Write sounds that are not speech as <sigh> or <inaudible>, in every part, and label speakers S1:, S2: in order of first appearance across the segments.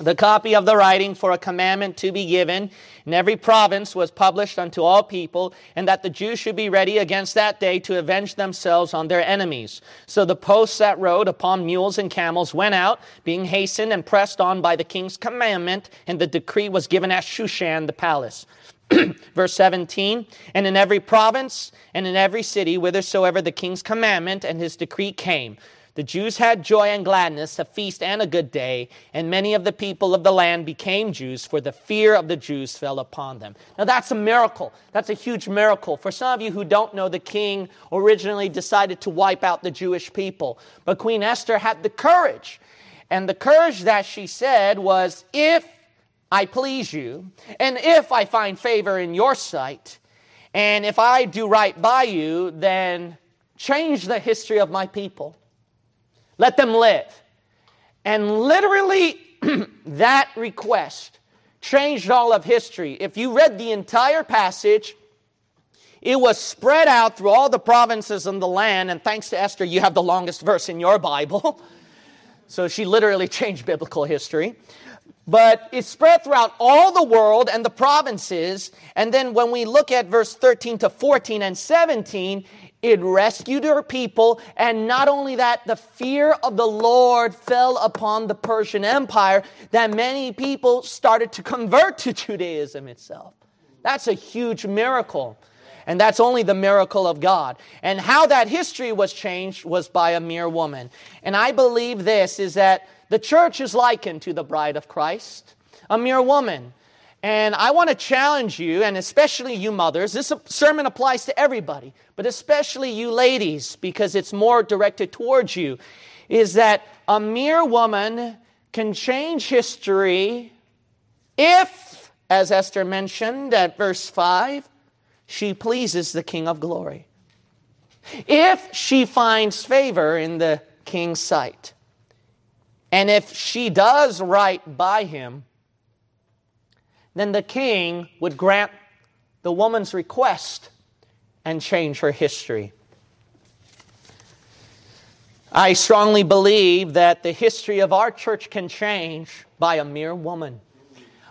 S1: The copy of the writing for a commandment to be given in every province was published unto all people, and that the Jews should be ready against that day to avenge themselves on their enemies. So the posts that rode upon mules and camels went out, being hastened and pressed on by the king's commandment, and the decree was given at Shushan the palace. <clears throat> Verse 17, and in every province and in every city, whithersoever the king's commandment and his decree came, the Jews had joy and gladness, a feast and a good day, and many of the people of the land became Jews, for the fear of the Jews fell upon them. Now that's a miracle. That's a huge miracle. For some of you who don't know, the king originally decided to wipe out the Jewish people, but Queen Esther had the courage. And the courage that she said was, If I please you, and if I find favor in your sight, and if I do right by you, then change the history of my people. Let them live. And literally, <clears throat> that request changed all of history. If you read the entire passage, it was spread out through all the provinces in the land, and thanks to Esther, you have the longest verse in your Bible. <laughs> So she literally <laughs> changed biblical history. But it spread throughout all the world and the provinces. And then when we look at verse 13 to 14 and 17, it rescued her people, and not only that, the fear of the Lord fell upon the Persian Empire, that many people started to convert to Judaism itself. That's a huge miracle. And that's only the miracle of God. And how that history was changed was by a mere woman. And I believe this is that the church is likened to the bride of Christ, a mere woman. And I want to challenge you, and especially you mothers, this sermon applies to everybody, but especially you ladies, because it's more directed towards you, is that a mere woman can change history if, as Esther mentioned at verse 5, she pleases the King of glory. If she finds favor in the king's sight. And if she does right by him, then the king would grant the woman's request and change her history. I strongly believe that the history of our church can change by a mere woman,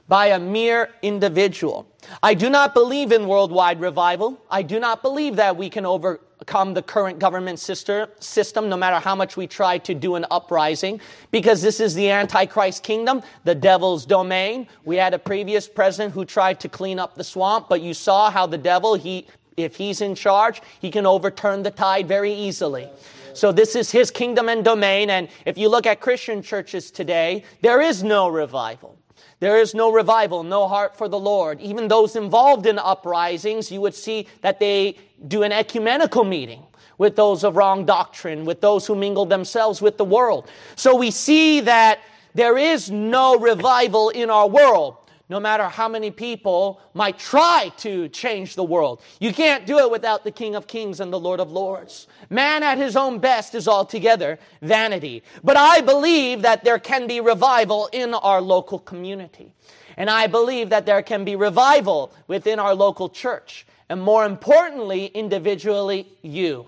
S1: by a mere individual. I do not believe in worldwide revival. I do not believe that we can over, Come the current government system, no matter how much we try to do an uprising, because this is the Antichrist kingdom, the devil's domain. We had a previous president who tried to clean up the swamp, but you saw how the devil, he, if he's in charge, he can overturn the tide very easily. So this is his kingdom and domain. And if you look at Christian churches today, there is no revival. There is no revival, no heart for the Lord. Even those involved in uprisings, you would see that they do an ecumenical meeting with those of wrong doctrine, with those who mingle themselves with the world. So we see that there is no revival in our world no matter how many people might try to change the world. You can't do it without the King of Kings and the Lord of Lords. Man at his own best is altogether vanity. But I believe that there can be revival in our local community. And I believe that there can be revival within our local church. And more importantly, individually, you.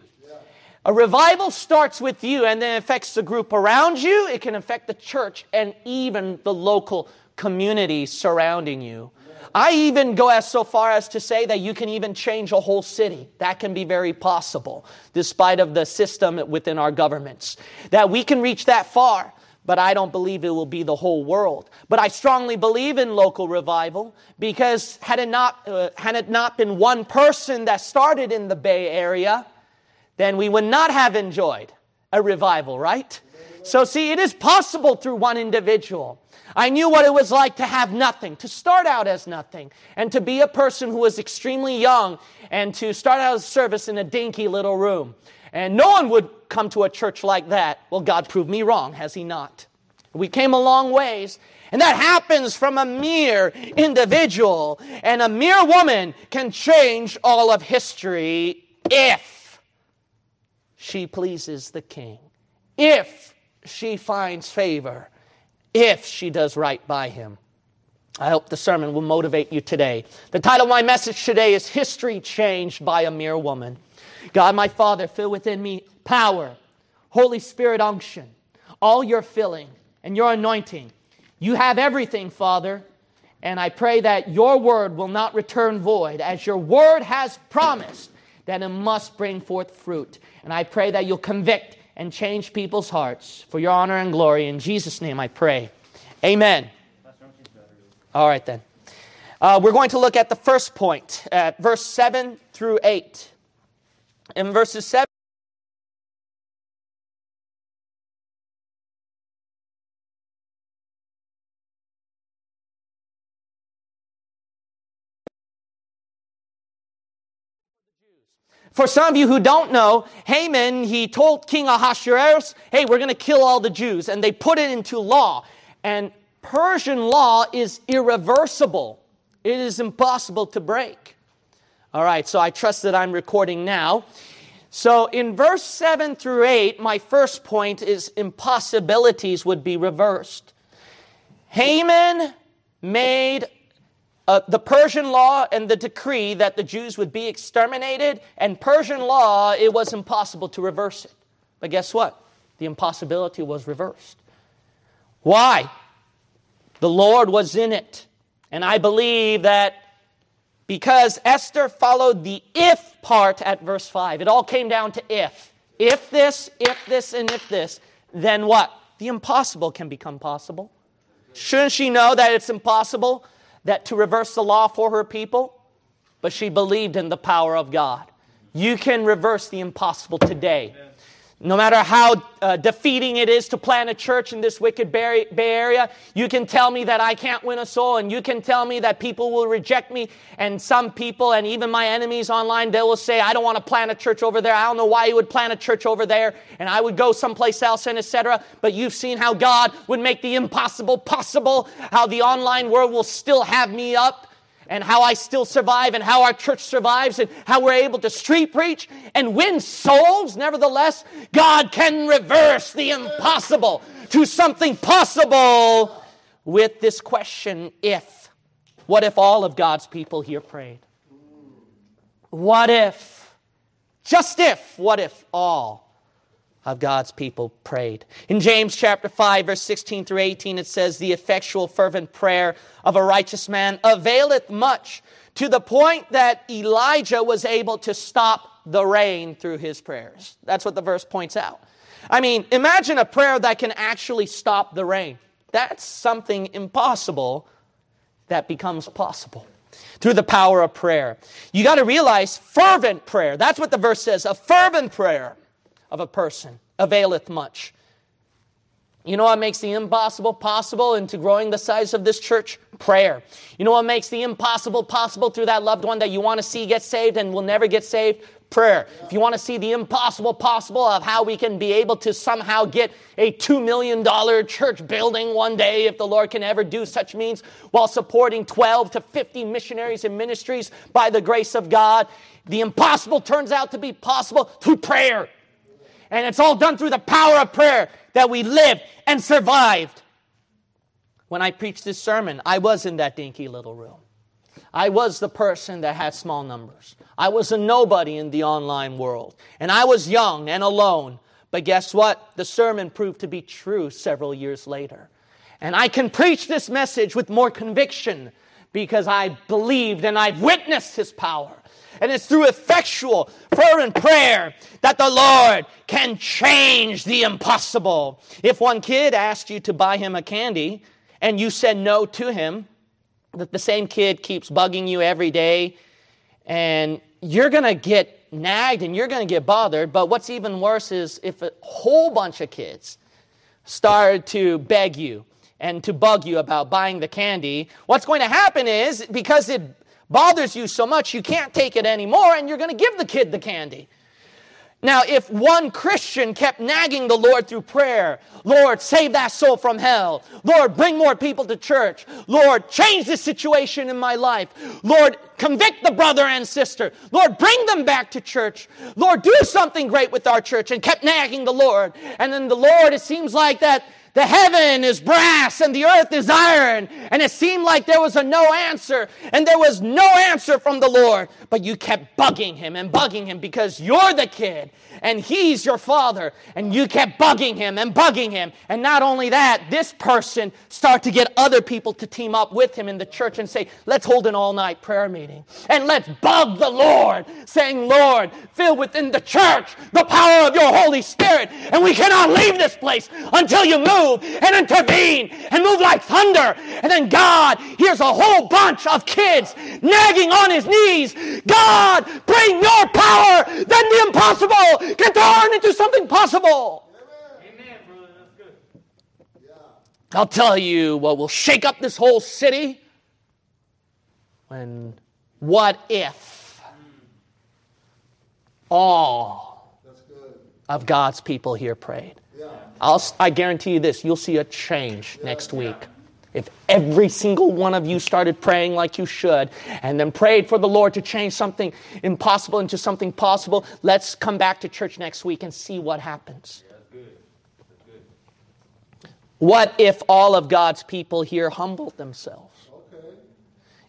S1: A revival starts with you and then affects the group around you. It can affect the church and even the local community surrounding you. I even go as so far as to say that you can even change a whole city. That can be very possible, despite of the system within our governments. That we can reach that far, but I don't believe it will be the whole world. But I strongly believe in local revival because had it not, uh, had it not been one person that started in the Bay Area, then we would not have enjoyed a revival, right? So see, it is possible through one individual. I knew what it was like to have nothing, to start out as nothing, and to be a person who was extremely young and to start out as service in a dinky little room. And no one would come to a church like that. Well, God proved me wrong, has He not? We came a long ways. And that happens from a mere individual. And a mere woman can change all of history if she pleases the king, if she finds favor if she does right by him. I hope the sermon will motivate you today. The title of my message today is History Changed by a Mere Woman. God, my Father, fill within me power, Holy Spirit unction, all your filling and your anointing. You have everything, Father. And I pray that your word will not return void, as your word has promised that it must bring forth fruit. And I pray that you'll convict and change people's hearts for your honor and glory. In Jesus' name I pray. Amen. All right, then. Uh, we're going to look at the first point, at verse 7 through 8. In verses 7 For some of you who don't know, Haman, he told King Ahasuerus, hey, we're going to kill all the Jews. And they put it into law. And Persian law is irreversible, it is impossible to break. All right, so I trust that I'm recording now. So in verse 7 through 8, my first point is impossibilities would be reversed. Haman made uh, the Persian law and the decree that the Jews would be exterminated, and Persian law, it was impossible to reverse it. But guess what? The impossibility was reversed. Why? The Lord was in it. And I believe that because Esther followed the if part at verse 5, it all came down to if. If this, if this, and if this, then what? The impossible can become possible. Shouldn't she know that it's impossible? That to reverse the law for her people, but she believed in the power of God. You can reverse the impossible today. No matter how uh, defeating it is to plant a church in this wicked Bay, Area, you can tell me that I can't win a soul, and you can tell me that people will reject me. And some people, and even my enemies online, they will say, I don't want to plant a church over there. I don't know why you would plant a church over there, and I would go someplace else, and etc. But you've seen how God would make the impossible possible, how the online world will still have me up and how I still survive and how our church survives and how we're able to street preach and win souls. Nevertheless, God can reverse the impossible to something possible with this question if. What if all of God's people here prayed? What if? Just if, what if all of God's people prayed. In James chapter 5 verse 16 through 18 it says the effectual fervent prayer of a righteous man availeth much to the point that Elijah was able to stop the rain through his prayers. That's what the verse points out. I mean, imagine a prayer that can actually stop the rain. That's something impossible that becomes possible through the power of prayer. You got to realize fervent prayer. That's what the verse says, a fervent prayer of a person availeth much. You know what makes the impossible possible into growing the size of this church? Prayer. You know what makes the impossible possible through that loved one that you want to see get saved and will never get saved? Prayer. If you want to see the impossible possible of how we can be able to somehow get a $2 million church building one day, if the Lord can ever do such means, while supporting 12 to 50 missionaries and ministries by the grace of God, the impossible turns out to be possible through prayer. And it's all done through the power of prayer that we lived and survived. When I preached this sermon, I was in that dinky little room. I was the person that had small numbers. I was a nobody in the online world. And I was young and alone. But guess what? The sermon proved to be true several years later. And I can preach this message with more conviction because I believed and I've witnessed His power. And it's through effectual, fervent prayer that the Lord can change the impossible. If one kid asked you to buy him a candy and you said no to him, that the same kid keeps bugging you every day and you're going to get nagged and you're going to get bothered. But what's even worse is if a whole bunch of kids started to beg you and to bug you about buying the candy, what's going to happen is because it bothers you so much you can't take it anymore and you're going to give the kid the candy. Now, if one Christian kept nagging the Lord through prayer, Lord, save that soul from hell. Lord, bring more people to church. Lord, change the situation in my life. Lord, convict the brother and sister. Lord, bring them back to church. Lord, do something great with our church and kept nagging the Lord. And then the Lord, it seems like that the heaven is brass and the earth is iron. And it seemed like there was a no answer and there was no answer from the Lord. But you kept bugging him and bugging him because you're the kid and he's your father. And you kept bugging him and bugging him. And not only that, this person started to get other people to team up with him in the church and say, let's hold an all night prayer meeting and let's bug the Lord, saying, Lord, fill within the church the power of your Holy Spirit. And we cannot leave this place until you move and intervene and move like thunder. And then God hears a whole bunch of kids nagging on his knees. God, bring your power, then the impossible can turn into something possible. Amen, brother. That's good. I'll tell you what will shake up this whole city when what if all of God's people here prayed. I'll, I guarantee you this you'll see a change next week. If every single one of you started praying like you should and then prayed for the Lord to change something impossible into something possible, let's come back to church next week and see what happens. What if all of God's people here humbled themselves?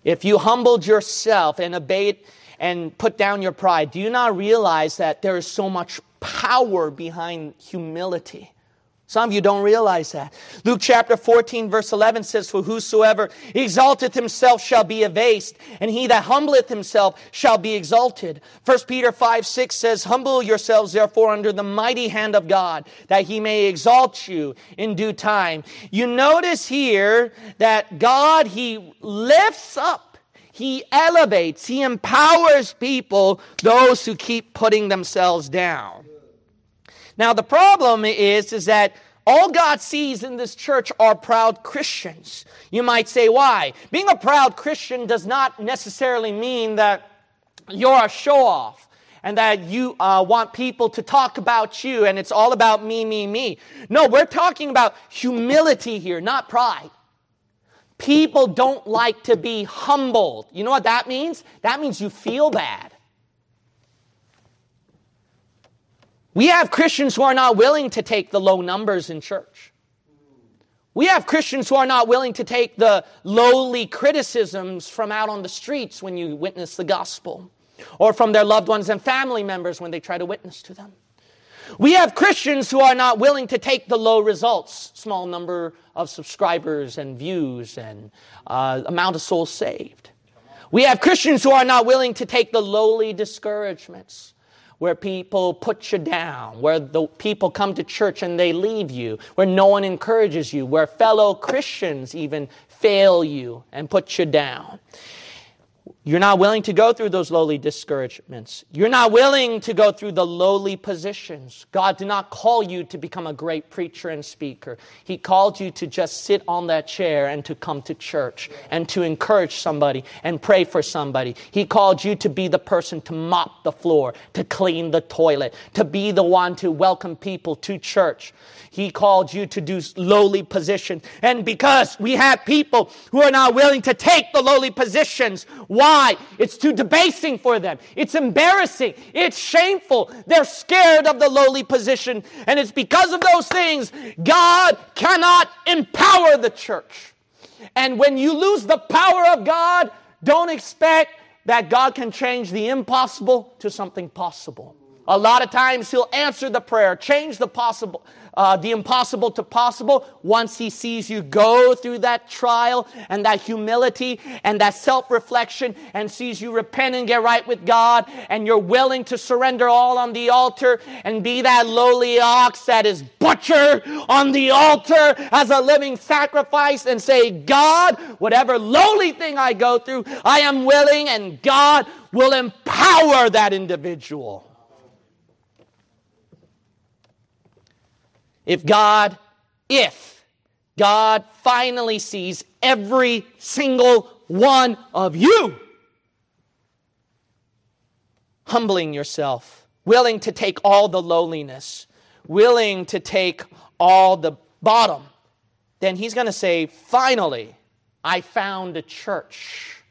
S1: If you humbled yourself and obeyed and put down your pride, do you not realize that there is so much power behind humility? Some of you don't realize that. Luke chapter 14, verse 11 says, For whosoever exalteth himself shall be abased, and he that humbleth himself shall be exalted. 1 Peter 5, 6 says, Humble yourselves therefore under the mighty hand of God, that he may exalt you in due time. You notice here that God, he lifts up he elevates, he empowers people, those who keep putting themselves down. Now, the problem is, is that all God sees in this church are proud Christians. You might say, why? Being a proud Christian does not necessarily mean that you're a show off and that you uh, want people to talk about you and it's all about me, me, me. No, we're talking about humility here, not pride. People don't like to be humbled. You know what that means? That means you feel bad. We have Christians who are not willing to take the low numbers in church. We have Christians who are not willing to take the lowly criticisms from out on the streets when you witness the gospel, or from their loved ones and family members when they try to witness to them. We have Christians who are not willing to take the low results, small number of subscribers and views and uh, amount of souls saved. We have Christians who are not willing to take the lowly discouragements where people put you down, where the people come to church and they leave you, where no one encourages you, where fellow Christians even fail you and put you down. You're not willing to go through those lowly discouragements. You're not willing to go through the lowly positions. God did not call you to become a great preacher and speaker. He called you to just sit on that chair and to come to church and to encourage somebody and pray for somebody. He called you to be the person to mop the floor, to clean the toilet, to be the one to welcome people to church. He called you to do lowly positions. And because we have people who are not willing to take the lowly positions, why? It's too debasing for them. It's embarrassing. It's shameful. They're scared of the lowly position. And it's because of those things God cannot empower the church. And when you lose the power of God, don't expect that God can change the impossible to something possible. A lot of times he'll answer the prayer, change the possible, uh, the impossible to possible once he sees you go through that trial and that humility and that self reflection and sees you repent and get right with God and you're willing to surrender all on the altar and be that lowly ox that is butchered on the altar as a living sacrifice and say, God, whatever lowly thing I go through, I am willing and God will empower that individual. If God, if God finally sees every single one of you humbling yourself, willing to take all the lowliness, willing to take all the bottom, then He's going to say, finally, I found a church.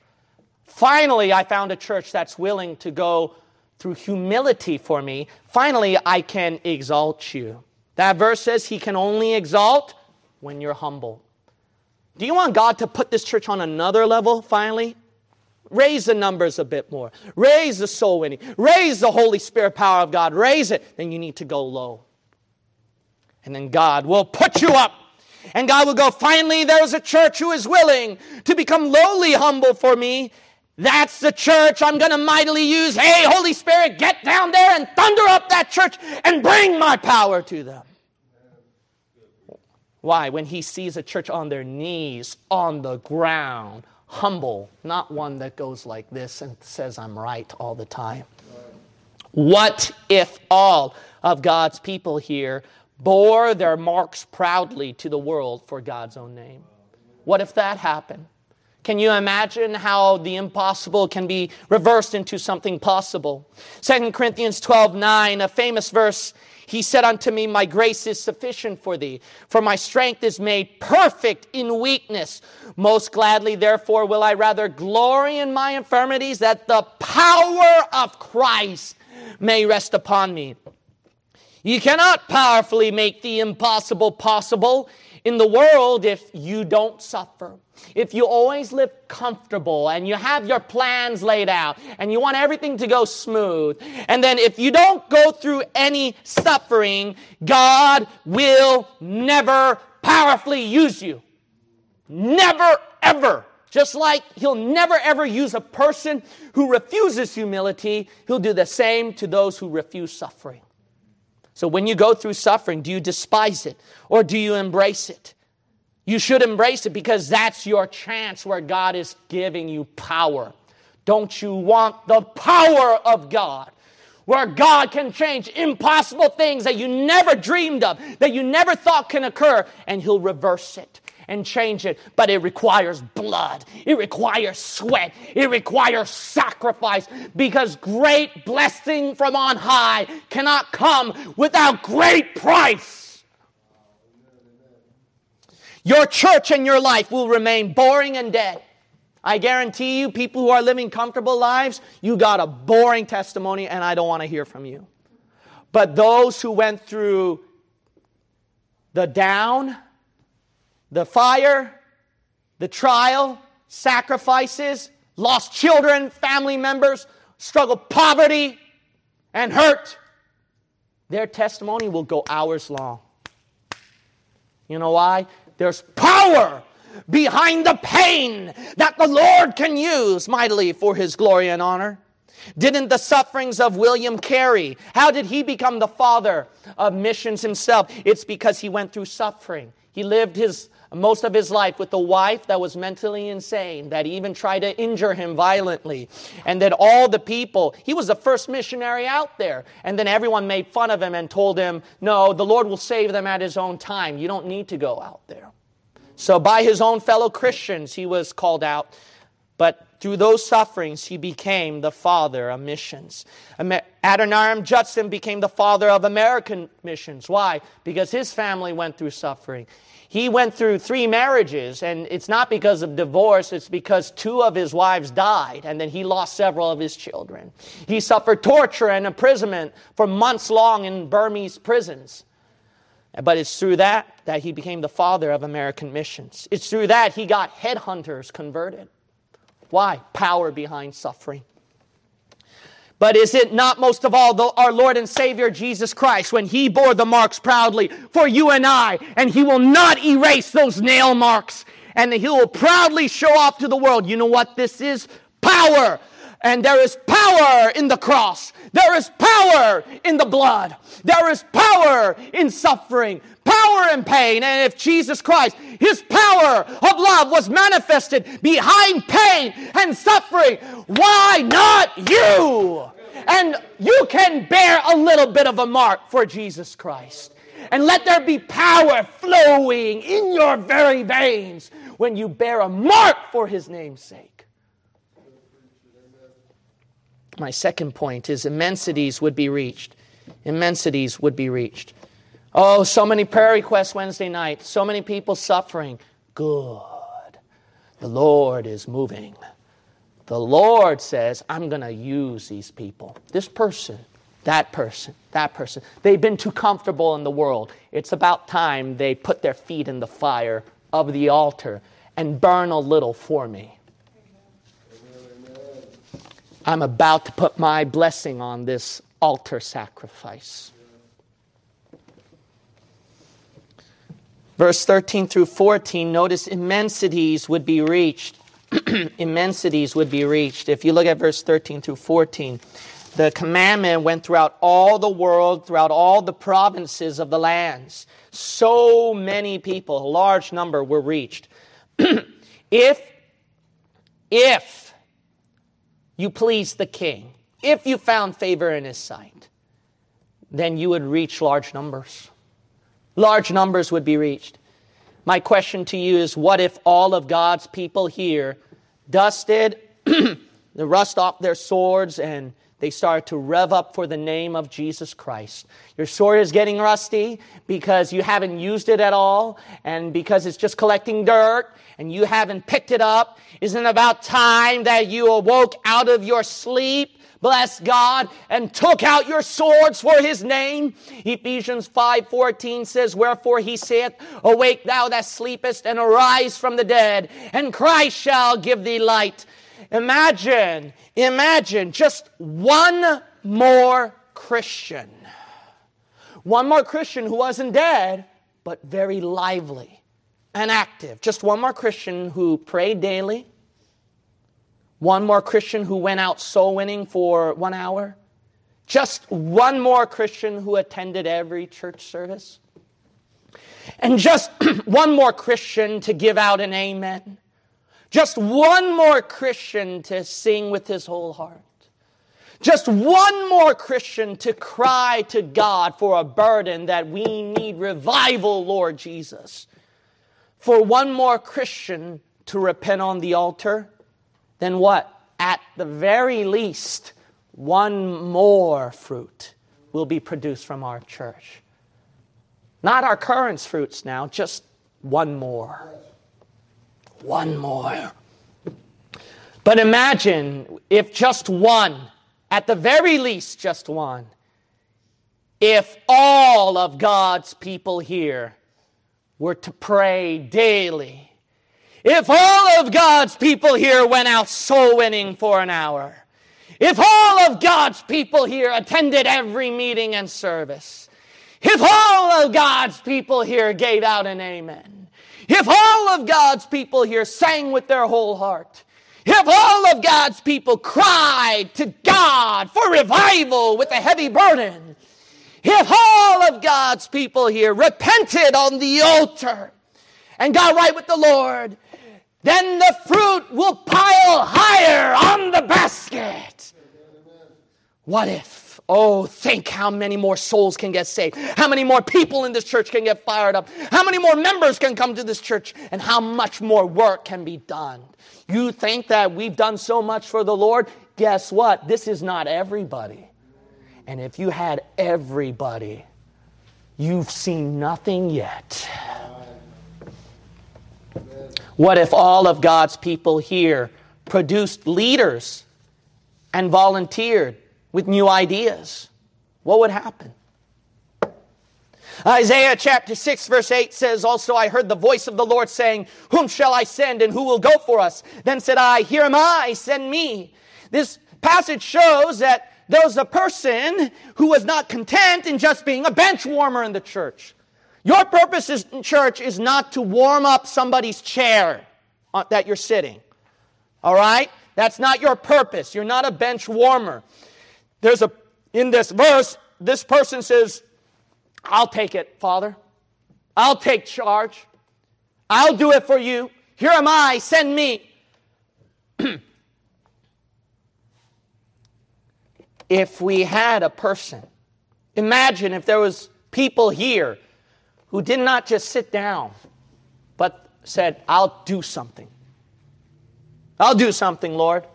S1: Finally, I found a church that's willing to go through humility for me. Finally, I can exalt you. That verse says he can only exalt when you're humble. Do you want God to put this church on another level finally? Raise the numbers a bit more. Raise the soul winning. Raise the Holy Spirit power of God. Raise it. Then you need to go low. And then God will put you up. And God will go, finally, there's a church who is willing to become lowly humble for me. That's the church I'm going to mightily use. Hey, Holy Spirit, get down there and thunder up that church and bring my power to them. Why? When he sees a church on their knees, on the ground, humble, not one that goes like this and says, I'm right all the time. What if all of God's people here bore their marks proudly to the world for God's own name? What if that happened? Can you imagine how the impossible can be reversed into something possible? 2 Corinthians 12 9, a famous verse he said unto me, My grace is sufficient for thee, for my strength is made perfect in weakness. Most gladly, therefore, will I rather glory in my infirmities, that the power of Christ may rest upon me. You cannot powerfully make the impossible possible in the world if you don't suffer. If you always live comfortable and you have your plans laid out and you want everything to go smooth, and then if you don't go through any suffering, God will never powerfully use you. Never, ever. Just like he'll never ever use a person who refuses humility, he'll do the same to those who refuse suffering. So when you go through suffering, do you despise it or do you embrace it? You should embrace it because that's your chance where God is giving you power. Don't you want the power of God? Where God can change impossible things that you never dreamed of, that you never thought can occur, and He'll reverse it and change it. But it requires blood, it requires sweat, it requires sacrifice because great blessing from on high cannot come without great price. Your church and your life will remain boring and dead. I guarantee you, people who are living comfortable lives, you got a boring testimony, and I don't want to hear from you. But those who went through the down, the fire, the trial, sacrifices, lost children, family members, struggle, poverty and hurt, their testimony will go hours long. You know why? There's power behind the pain that the Lord can use mightily for his glory and honor. Didn't the sufferings of William Carey, how did he become the father of missions himself? It's because he went through suffering. He lived his most of his life with a wife that was mentally insane, that even tried to injure him violently. And that all the people, he was the first missionary out there. And then everyone made fun of him and told him, no, the Lord will save them at his own time. You don't need to go out there. So by his own fellow Christians, he was called out. But through those sufferings, he became the father of missions. Adoniram Judson became the father of American missions. Why? Because his family went through suffering. He went through three marriages, and it's not because of divorce, it's because two of his wives died, and then he lost several of his children. He suffered torture and imprisonment for months long in Burmese prisons. But it's through that that he became the father of American missions. It's through that he got headhunters converted. Why? Power behind suffering. But is it not most of all the, our Lord and Savior Jesus Christ when He bore the marks proudly for you and I, and He will not erase those nail marks, and He will proudly show off to the world, you know what this is? Power. And there is power in the cross. There is power in the blood. There is power in suffering, power in pain. And if Jesus Christ, His power of love was manifested behind pain and suffering, why not you? and you can bear a little bit of a mark for Jesus Christ. And let there be power flowing in your very veins when you bear a mark for his name's sake. My second point is immensities would be reached. Immensities would be reached. Oh, so many prayer requests Wednesday night, so many people suffering. Good. The Lord is moving. The Lord says, I'm going to use these people. This person, That person, that person. They've been too comfortable in the world. It's about time they put their feet in the fire of the altar and burn a little for me. I'm about to put my blessing on this altar sacrifice. Verse 13 through 14, notice immensities would be reached. <clears throat> immensities would be reached. If you look at verse 13 through 14, the commandment went throughout all the world, throughout all the provinces of the lands. So many people, a large number, were reached. <clears throat> if, if you pleased the king, if you found favor in his sight, then you would reach large numbers. Large numbers would be reached. My question to you is what if all of God's people here dusted <clears throat> the rust off their swords and they started to rev up for the name of Jesus Christ. Your sword is getting rusty because you haven't used it at all and because it's just collecting dirt and you haven't picked it up. Isn't it about time that you awoke out of your sleep? Bless God and took out your swords for his name. Ephesians 5:14 says, Wherefore he saith, Awake thou that sleepest, and arise from the dead, and Christ shall give thee light. Imagine, imagine just one more Christian. One more Christian who wasn't dead, but very lively and active. Just one more Christian who prayed daily. One more Christian who went out soul winning for one hour. Just one more Christian who attended every church service. And just <clears throat> one more Christian to give out an amen. Just one more Christian to sing with his whole heart. Just one more Christian to cry to God for a burden that we need revival, Lord Jesus. For one more Christian to repent on the altar, then what? At the very least, one more fruit will be produced from our church. Not our current fruits now, just one more one more. But imagine if just one, at the very least, just one, if all of God's people here were to pray daily, if all of God's people here went out soul winning for an hour, if all of God's people here attended every meeting and service, if all of God's people here gave out an amen, if all of God's people here sang with their whole heart, if all of God's people cried to God for revival with a heavy burden, if all of God's people here repented on the altar and got right with the Lord, then the fruit will pile higher on the basket. What if? Oh, think how many more souls can get saved. How many more people in this church can get fired up. How many more members can come to this church. And how much more work can be done. You think that we've done so much for the Lord? Guess what? This is not everybody. And if you had everybody, you've seen nothing yet. What if all of God's people here produced leaders and volunteered with new ideas, what would happen? Isaiah chapter 6, verse 8 says, Also I heard the voice of the Lord saying, Whom shall I send and who will go for us? Then said I, Here am I, send me. This passage shows that there was a person who was not content in just being a bench warmer in the church. Your purpose in church is not to warm up somebody's chair uh, that you're sitting. All right? That's not your purpose. You're not a bench warmer there's a, in this verse, this person says, I'll take it, Father. I'll take charge. I'll do it for you. Here am I, send me. <clears throat> if we had a person, imagine if there was people here who did not just sit down, but said, I'll do something. I'll do something, Lord.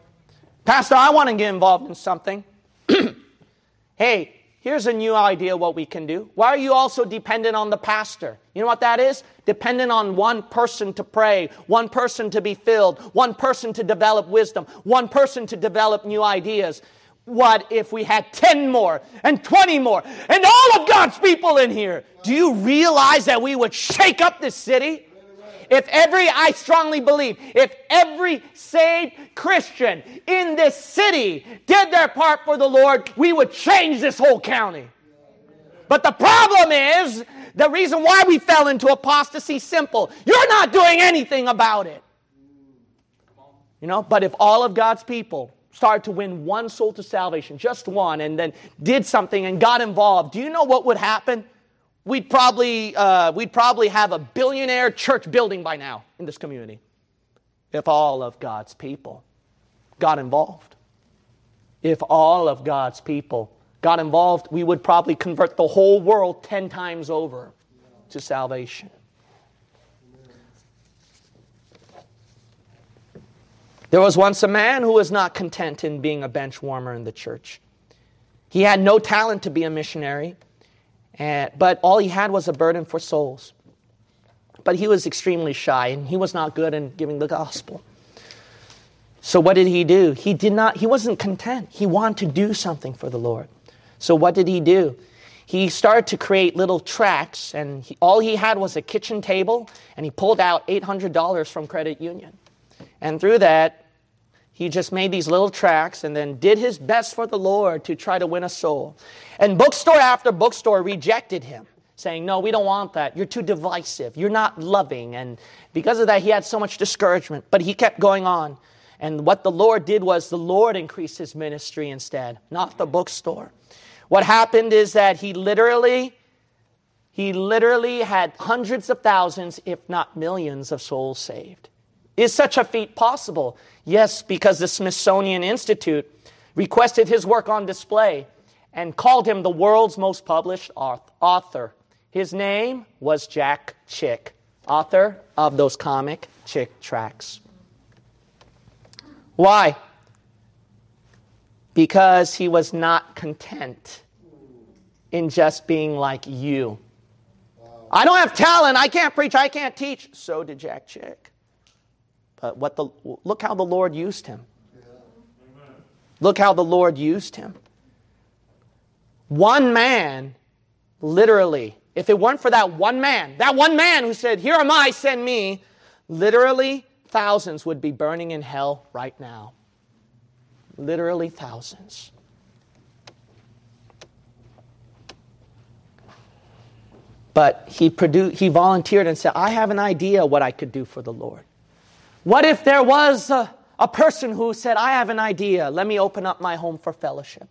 S1: Pastor, I want to get involved in something. <clears throat> hey, here's a new idea what we can do. Why are you also dependent on the pastor? You know what that is? Dependent on one person to pray, one person to be filled, one person to develop wisdom, one person to develop new ideas. What if we had 10 more and 20 more and all of God's people in here? Do you realize that we would shake up this city? If every, I strongly believe, if every saved Christian in this city did their part for the Lord, we would change this whole county. But the problem is, the reason why we fell into apostasy simple. You're not doing anything about it. You know, but if all of God's people started to win one soul to salvation, just one, and then did something and got involved, do you know what would happen? We'd probably, uh, we'd probably have a billionaire church building by now in this community if all of God's people got involved. If all of God's people got involved, we would probably convert the whole world 10 times over to salvation. There was once a man who was not content in being a bench warmer in the church. He had no talent to be a missionary, but all he had was a burden for souls. But he was extremely shy and he was not good in giving the gospel. So what did he do? He did not he wasn't content. He wanted to do something for the Lord. So what did he do? He started to create little tracts and he, all he had was a kitchen table and he pulled out $800 from credit union. And through that, he just made these little tracts and then did his best for the Lord to try to win a soul. And bookstore after bookstore rejected him, saying, No, we don't want that. You're too divisive. You're not loving. And because of that, he had so much discouragement. But he kept going on. And what the Lord did was the Lord increased his ministry instead, not the bookstore. What happened is that he literally he literally had hundreds of thousands, if not millions, of souls saved. Is such a feat possible? Yes, because the Smithsonian Institute requested his work on display and called him the world's most published author. His name was Jack Chick, author of those comic Chick tracts. Why? Because he was not content in just being like you. I don't have talent. I can't preach. I can't teach. So did Jack Chick. But what the, look how the Lord used him. Look how the Lord used him. One man, literally, if it weren't for that one man, that one man who said, Here am I, send me, literally thousands would be burning in hell right now. Literally thousands. But he, produced, he volunteered and said, I have an idea what I could do for the Lord. What if there was a, a person who said, I have an idea, let me open up my home for fellowship?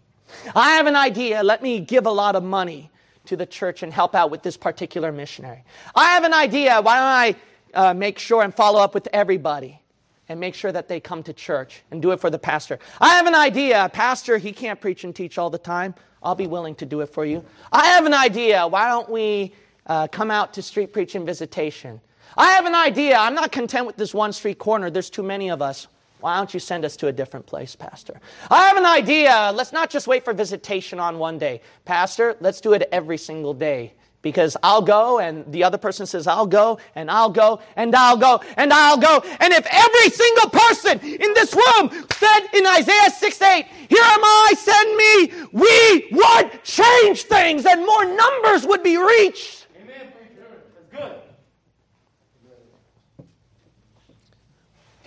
S1: I have an idea, let me give a lot of money to the church and help out with this particular missionary. I have an idea, why don't I uh, make sure and follow up with everybody? and make sure that they come to church and do it for the pastor. I have an idea. Pastor, he can't preach and teach all the time. I'll be willing to do it for you. I have an idea. Why don't we uh, come out to street preaching visitation? I have an idea. I'm not content with this one street corner. There's too many of us. Why don't you send us to a different place, Pastor? I have an idea. Let's not just wait for visitation on one day. Pastor, let's do it every single day. Because I'll go, and the other person says, I'll go, and I'll go, and I'll go, and I'll go. And if every single person in this room said in Isaiah 6 8, Here am I, send me, we would change things, and more numbers would be reached.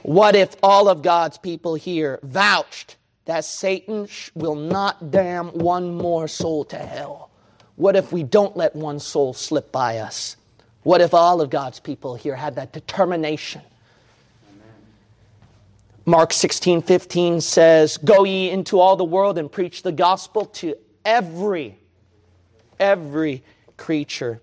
S1: What if all of God's people here vouched that Satan will not damn one more soul to hell? What if we don't let one soul slip by us? What if all of God's people here had that determination? Mark 16, 15 says, Go ye into all the world and preach the gospel to every, every creature.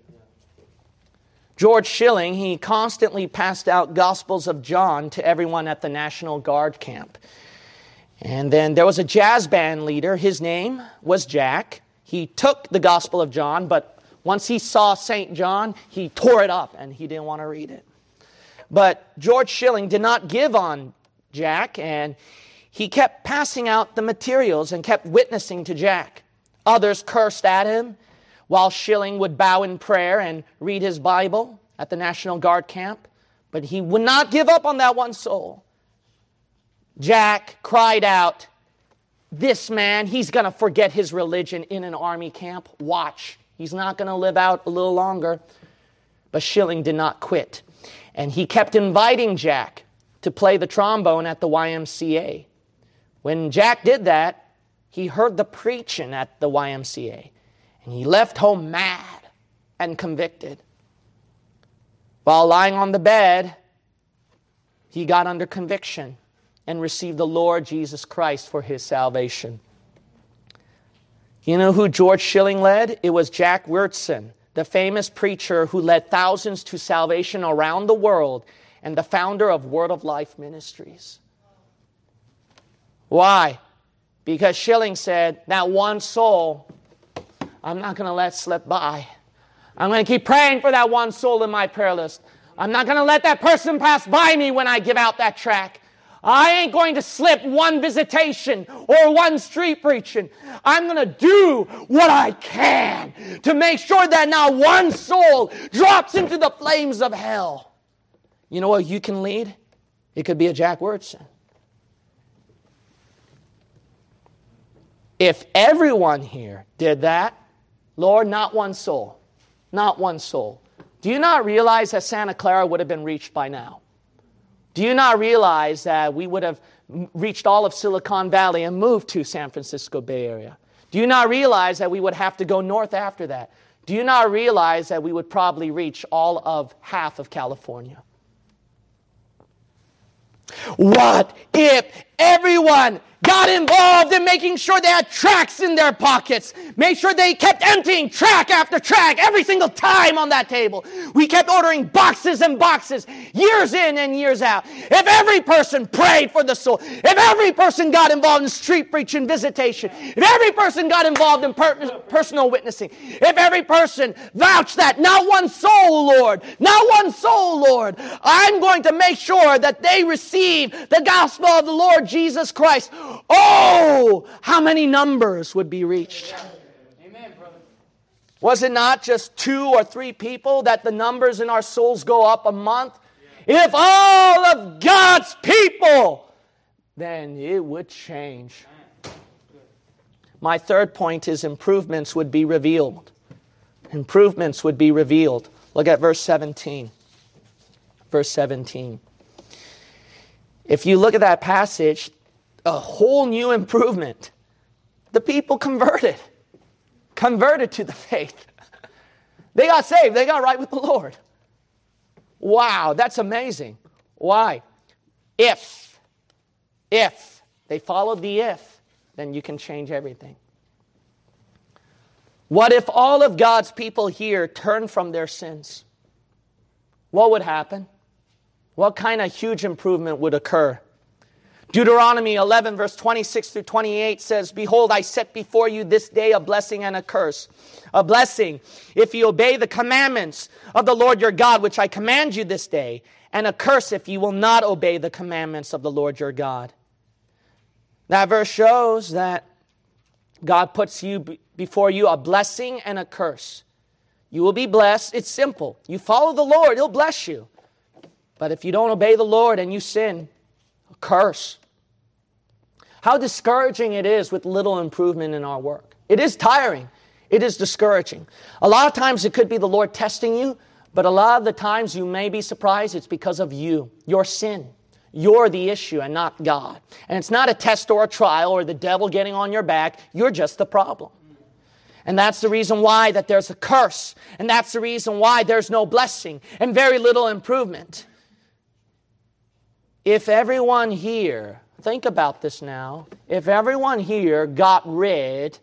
S1: George Schilling, he constantly passed out Gospels of John to everyone at the National Guard camp. And then there was a jazz band leader. His name was Jack. He took the Gospel of John, but once he saw St. John, he tore it up and he didn't want to read it. But George Schilling did not give on Jack, and he kept passing out the materials and kept witnessing to Jack. Others cursed at him while Schilling would bow in prayer and read his Bible at the National Guard camp, but he would not give up on that one soul. Jack cried out, this man, he's going to forget his religion in an army camp. Watch. He's not going to live out a little longer. But Schilling did not quit. And he kept inviting Jack to play the trombone at the YMCA. When Jack did that, he heard the preaching at the YMCA. And he left home mad and convicted. While lying on the bed, he got under conviction and received the Lord Jesus Christ for his salvation. You know who George Schilling led? It was Jack Wyrtzen, the famous preacher who led thousands to salvation around the world and the founder of Word of Life Ministries. Why? Because Schilling said, That one soul, I'm not going to let slip by. I'm going to keep praying for that one soul in my prayer list. I'm not going to let that person pass by me when I give out that tract. I ain't going to slip one visitation or one street preaching. I'm going to do what I can to make sure that not one soul drops into the flames of hell. You know what you can lead? It could be a Jack Wyrtzen. If everyone here did that, Lord, not one soul, not one soul. Do you not realize that Santa Clara would have been reached by now? Do you not realize that we would have reached all of Silicon Valley and moved to San Francisco Bay Area? Do you not realize that we would have to go north after that? Do you not realize that we would probably reach all of half of California? What if everyone got involved in making sure they had tracts in their pockets. Made sure they kept emptying tract after tract every single time on that table. We kept ordering boxes and boxes, years in and years out. If every person prayed for the soul, if every person got involved in street preaching visitation, if every person got involved in per- personal witnessing, if every person vouched that not one soul, Lord, not one soul, Lord, I'm going to make sure that they receive the gospel of the Lord Jesus Christ Oh, how many numbers would be reached? Amen, Was it not just two or three people that the numbers in our souls go up a month? If all of God's people, then it would change. My third point is improvements would be revealed. Improvements would be revealed. Look at verse 17. Verse 17. If you look at that passage, a whole new improvement. The people converted, converted to the faith. They got saved, they got right with the Lord. Wow, that's amazing. Why? If, if they followed the if, then you can change everything. What if all of God's people here turned from their sins? What would happen? What kind of huge improvement would occur? Deuteronomy 11, verse 26 through 28 says, Behold, I set before you this day a blessing and a curse. A blessing if you obey the commandments of the Lord your God, which I command you this day, and a curse if you will not obey the commandments of the Lord your God. That verse shows that God puts you before you a blessing and a curse. You will be blessed. It's simple. You follow the Lord, He'll bless you. But if you don't obey the Lord and you sin, curse. How discouraging it is with little improvement in our work. It is tiring. It is discouraging. A lot of times it could be the Lord testing you, but a lot of the times you may be surprised it's because of you, your sin. You're the issue and not God. And it's not a test or a trial or the devil getting on your back. You're just the problem. And that's the reason why that there's a curse. And that's the reason why there's no blessing and very little improvement. If everyone here, think about this now, if everyone here got rid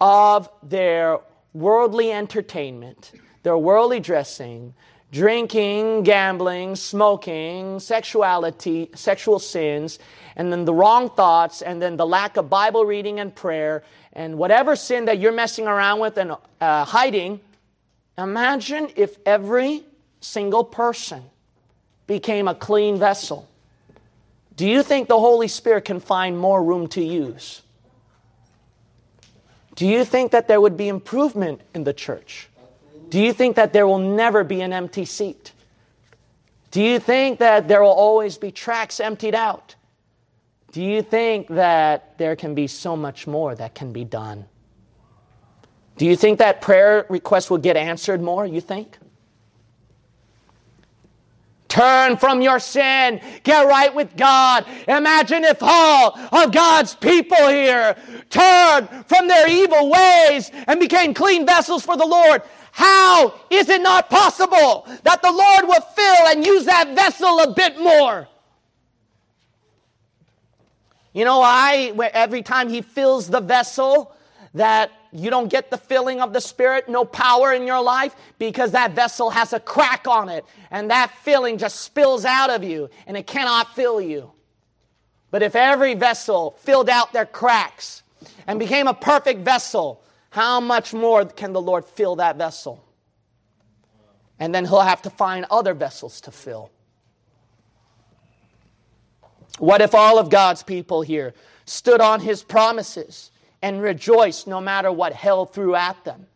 S1: of their worldly entertainment, their worldly dressing, drinking, gambling, smoking, sexuality, sexual sins, and then the wrong thoughts, and then the lack of Bible reading and prayer, and whatever sin that you're messing around with and uh, hiding, imagine if every single person became a clean vessel. Do you think the Holy Spirit can find more room to use? Do you think that there would be improvement in the church? Do you think that there will never be an empty seat? Do you think that there will always be tracts emptied out? do you think that there can be so much more that can be done? Do you think that prayer request will get answered more? You think? Turn from your sin. Get right with God. Imagine if all of God's people here turned from their evil ways and became clean vessels for the Lord. How is it not possible that the Lord will fill and use that vessel a bit more? You know I Every time He fills the vessel, that you don't get the filling of the Spirit, no power in your life, because that vessel has a crack on it, and that filling just spills out of you, and it cannot fill you. But if every vessel filled out their cracks and became a perfect vessel, how much more can the Lord fill that vessel? And then he'll have to find other vessels to fill. What if all of God's people here stood on his promises and rejoiced no matter what hell threw at them?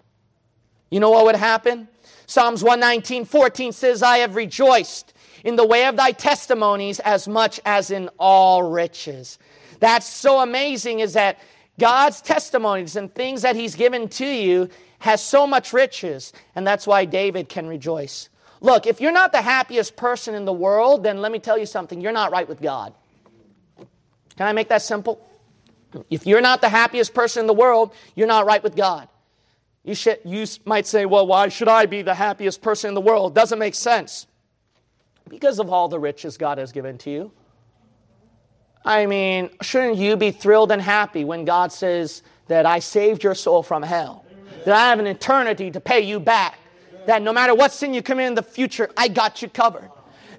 S1: You know what would happen? Psalms 119, 14 says, I have rejoiced in the way of thy testimonies as much as in all riches. That's so amazing is that God's testimonies and things that He's given to you has so much riches, and that's why David can rejoice. Look, if you're not the happiest person in the world, then let me tell you something, you're not right with God. Can I make that simple? If you're not the happiest person in the world, you're not right with God. You, should, you might say, well, why should I be the happiest person in the world? Doesn't make sense. Because of all the riches God has given to you. I mean, shouldn't you be thrilled and happy when God says that I saved your soul from hell? That I have an eternity to pay you back? That no matter what sin you commit in the future, I got you covered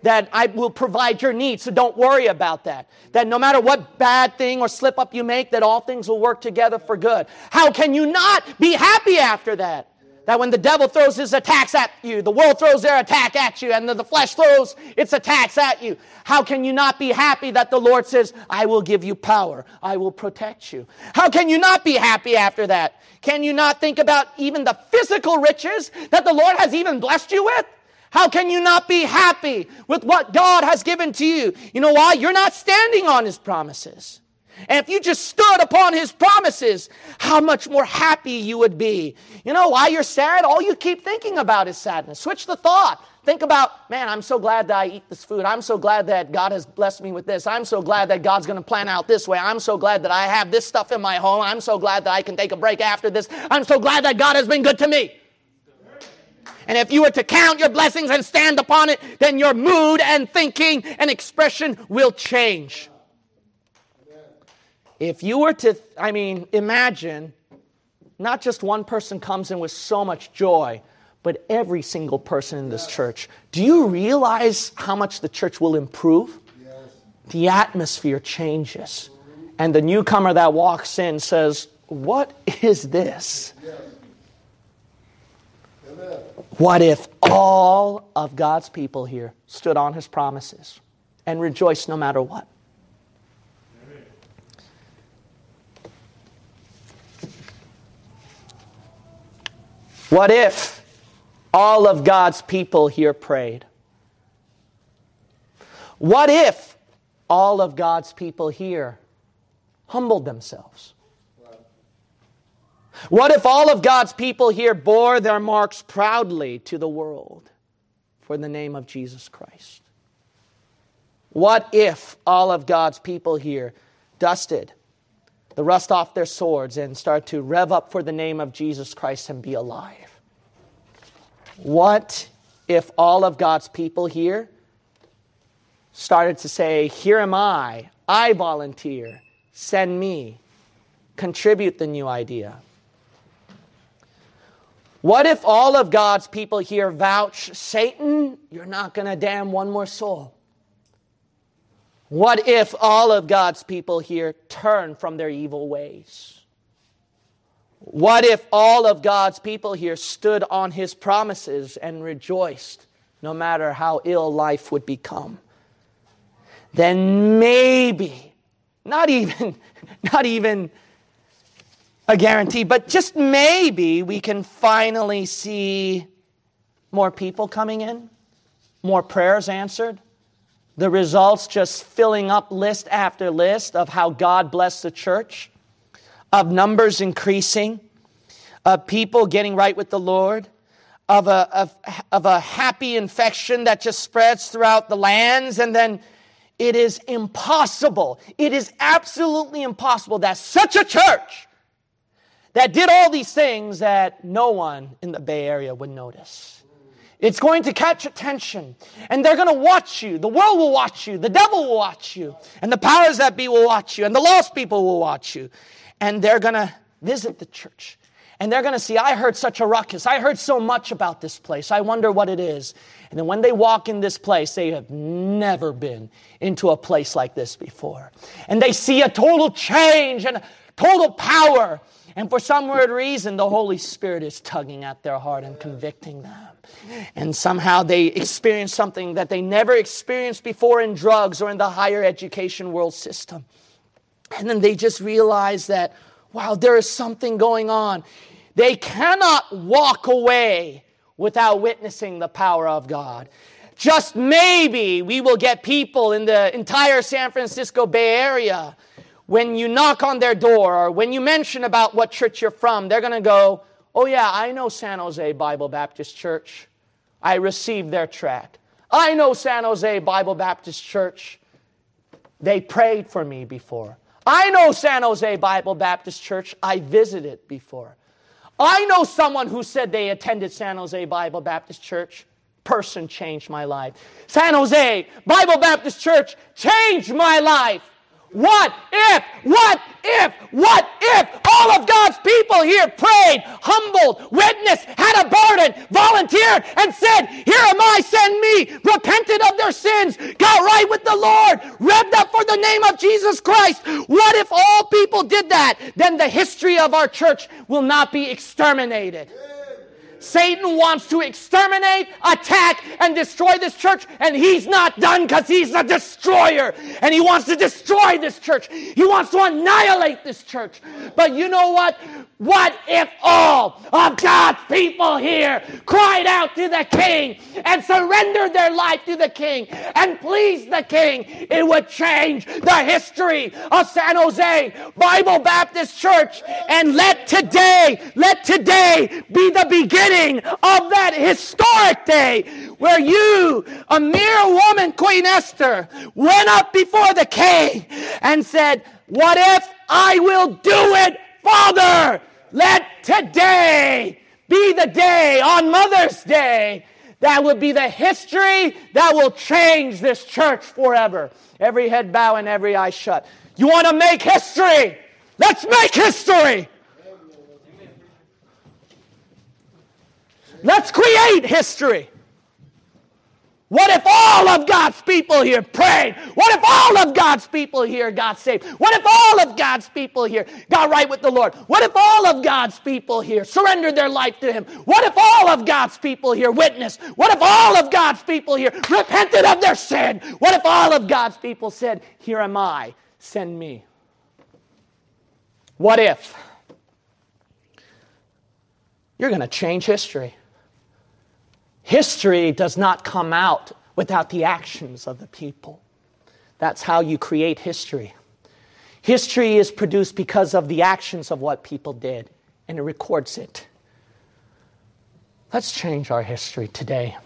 S1: that I will provide your needs. So don't worry about that. That no matter what bad thing or slip up you make, that all things will work together for good. How can you not be happy after that? That when the devil throws his attacks at you, the world throws their attack at you, and the, the flesh throws its attacks at you, how can you not be happy that the Lord says, I will give you power, I will protect you? How can you not be happy after that? Can you not think about even the physical riches that the Lord has even blessed you with? How can you not be happy with what God has given to you? You know why? You're not standing on His promises. And if you just stood upon his promises, how much more happy you would be. You know why you're sad? All you keep thinking about is sadness. Switch the thought. Think about, man, I'm so glad that I eat this food. I'm so glad that God has blessed me with this. I'm so glad that God's going to plan out this way. I'm so glad that I have this stuff in my home. I'm so glad that I can take a break after this. I'm so glad that God has been good to me. And if you were to count your blessings and stand upon it, then your mood and thinking and expression will change. If you were to, I mean, imagine not just one person comes in with so much joy, but every single person in this church. Do you realize how much the church will improve? Yes. The atmosphere changes. And the newcomer that walks in says, What is this? Yes. What if all of God's people here stood on his promises and rejoiced no matter what? What if all of God's people here prayed? What if all of God's people here humbled themselves? What if all of God's people here bore their marks proudly to the world for the name of Jesus Christ? What if all of God's people here dusted the rust off their swords and start to rev up for the name of Jesus Christ and be alive. What if all of God's people here started to say, Here am I, I volunteer, send me, contribute the new idea? What if all of God's people here vouch, Satan, you're not going to damn one more soul? What if all of God's people here turn from their evil ways? What if all of God's people here stood on his promises and rejoiced no matter how ill life would become? Then maybe, not even, <laughs> not even a guarantee, but just maybe we can finally see more people coming in, more prayers answered, The results just filling up list after list of how God blessed the church, of numbers increasing, of people getting right with the Lord, of a, of, of a happy infection that just spreads throughout the lands, and then it is impossible. It is absolutely impossible that such a church that did all these things that no one in the Bay Area would notice. It's going to catch attention. And they're going to watch you. The world will watch you. The devil will watch you. And the powers that be will watch you. And the lost people will watch you. And they're going to visit the church. And they're going to see, I heard such a ruckus. I heard so much about this place. I wonder what it is. And then when they walk in this place, they have never been into a place like this before. And they see a total change and total power and for some weird reason, the Holy Spirit is tugging at their heart and convicting them. And somehow they experience something that they never experienced before in drugs or in the higher education world system. And then they just realize that, wow, there is something going on. They cannot walk away without witnessing the power of God. Just maybe we will get people in the entire San Francisco Bay Area when you knock on their door or when you mention about what church you're from, they're going to go, Oh, yeah, I know San Jose Bible Baptist Church. I received their tract. I know San Jose Bible Baptist Church. They prayed for me before. I know San Jose Bible Baptist Church. I visited before. I know someone who said they attended San Jose Bible Baptist Church. Person changed my life. San Jose Bible Baptist Church changed my life. What if, what if, what if all of God's people here prayed, humbled, witnessed, had a burden, volunteered, and said, Here am I, send me, repented of their sins, got right with the Lord, revved up for the name of Jesus Christ? What if all people did that? Then the history of our church will not be exterminated. Satan wants to exterminate, attack, and destroy this church, and he's not done because he's a destroyer. And he wants to destroy this church. He wants to annihilate this church. But you know what? What if all of God's people here cried out to the king and surrendered their life to the king and pleased the king? It would change the history of San Jose Bible Baptist Church. And let today, let today be the of that historic day where you, a mere woman, Queen Esther, went up before the king and said, What if I will do it, Father? Let today be the day on Mother's Day that will be the history that will change this church forever. Every head bow and every eye shut. You want to make history? Let's make history. Let's create history. What if all of God's people here prayed? What if all of God's people here got saved? What if all of God's people here got right with the Lord? What if all of God's people here surrendered their life to Him? What if all of God's people here witnessed? What if all of God's people here repented of their sin? What if all of God's people said, Here am I, send me? What if? You're going to change history. History does not come out without the actions of the people. That's how you create history. History is produced because of the actions of what people did, and it records it. Let's change our history today.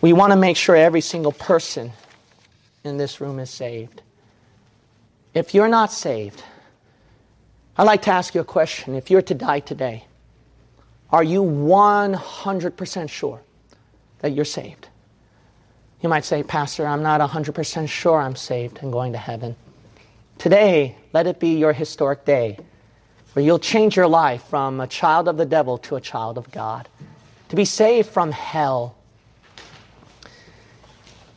S1: We want to make sure every single person in this room is saved. If you're not saved, I'd like to ask you a question. If you're to die today, are you 100% sure that you're saved? You might say, Pastor, I'm not 100% sure I'm saved and going to heaven. Today, let it be your historic day where you'll change your life from a child of the devil to a child of God, to be saved from hell.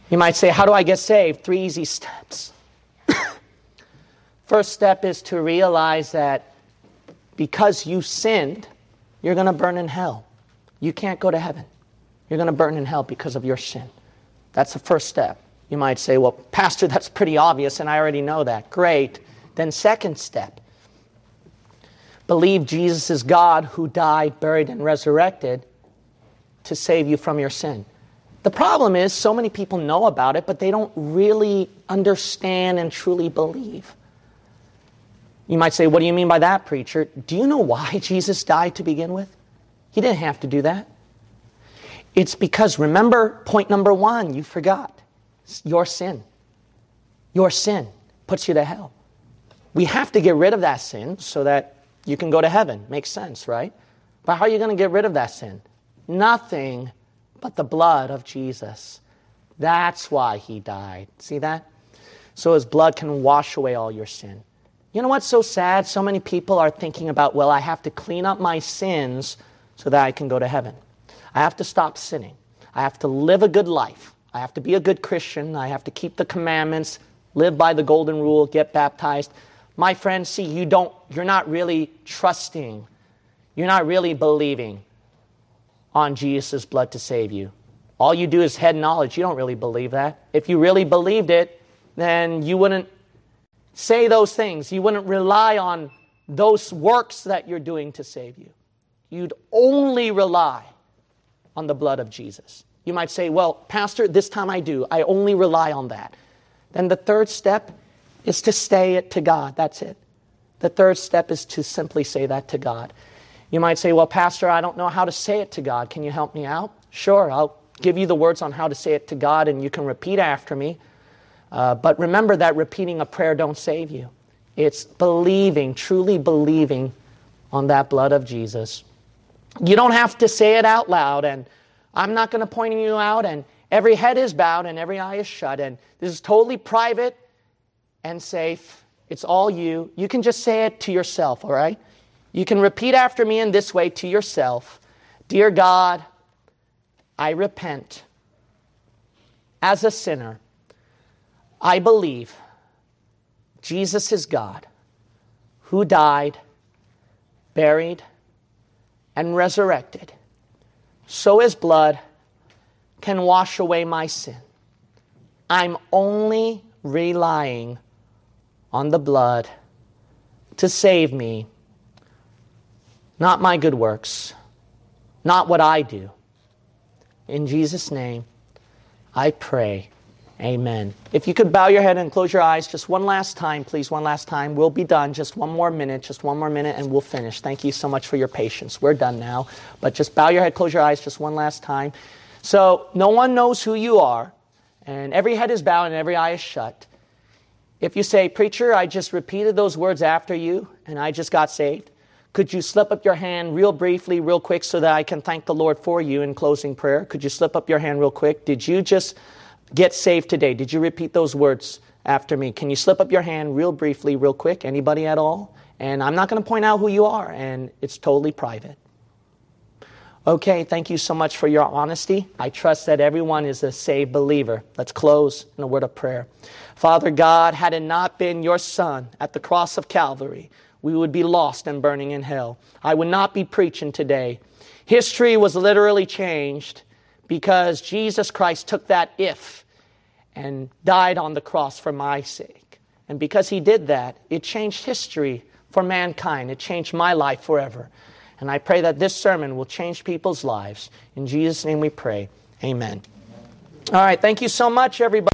S1: You might say, How do I get saved? Three easy steps. <coughs> First step is to realize that because you sinned, you're going to burn in hell. You can't go to heaven. You're going to burn in hell because of your sin. That's the first step. You might say, well, Pastor, <laughs> that's pretty obvious, and I already know that. Great. Then, second step believe Jesus is God who died, buried, and resurrected to save you from your sin. The problem is, so many people know about it, but they don't really understand and truly believe. You might say, What do you mean by that, preacher? Do you know why <laughs> Jesus died to begin with? He didn't have to do that. It's because, remember, point number one, you forgot your sin. Your sin puts you to hell. We have to get rid of that sin so that you can go to heaven. Makes sense, right? But how are you going to get rid of that sin? Nothing but the blood of Jesus. That's why he died. See that? So his blood can wash away all your sin. You know what's so sad? So many people are thinking about, well, I have to clean up my sins so that I can go to heaven. I have to stop sinning. I have to live a good life. I have to be a good Christian. I have to keep the commandments, live by the golden rule, get baptized. My friend, see, you don't, you're not really trusting. You're not really believing on Jesus' blood to save you. All you do is head knowledge. You don't really believe that. If you really believed it, then you wouldn't say those things. You wouldn't rely on those works that you're doing to save you. You'd only rely on the blood of Jesus. You might say, Well, Pastor, this time I do. I only rely on that. Then the third step is to say it to God. That's it. The third step is to simply say that to God. You might say, Well, Pastor, I don't know how to say it to God. Can you help me out? Sure, I'll give you the words on how to say it to God and you can repeat after me. Uh, but remember that repeating a prayer don't save you. It's believing, truly believing on that blood of Jesus. You don't have to say it out loud, and I'm not going to point you out, and every head is bowed and every eye is shut, and this is totally private and safe. It's all you. You can just say it to yourself, all right? You can repeat after me in this way to yourself Dear God, I repent. As a sinner, I believe Jesus is God who died, buried, and resurrected so his blood can wash away my sin. I'm only relying on the blood to save me not my good works, not what I do. In Jesus' name, I pray. Amen. If you could bow your head and close your eyes just one last time, please, one last time. We'll be done. Just one more minute, just one more minute, and we'll finish. Thank you so much for your patience. We're done now. But just bow your head, close your eyes just one last time. So, no one knows who you are, and every head is bowed and every eye is shut. If you say, Preacher, I just repeated those words after you, and I just got saved, could you slip up your hand real briefly, real quick, so that I can thank the Lord for you in closing prayer? Could you slip up your hand real quick? Did you just get saved today? Did you repeat those words after me? Can you slip up your hand real briefly, real quick? Anybody at all? And I'm not going to point out who you are, and it's totally private. Okay, thank you so much for your honesty. I trust that everyone is a saved believer. Let's close in a word of prayer. Father God, had it not been your Son at the cross of Calvary, we would be lost and burning in hell. I would not be preaching today. History was literally changed because Jesus Christ took that if and died on the cross for my sake. And because he did that, it changed history for mankind. It changed my life forever. And I pray that this sermon will change people's lives. In Jesus' name we pray. Amen. All right. Thank you so much, everybody.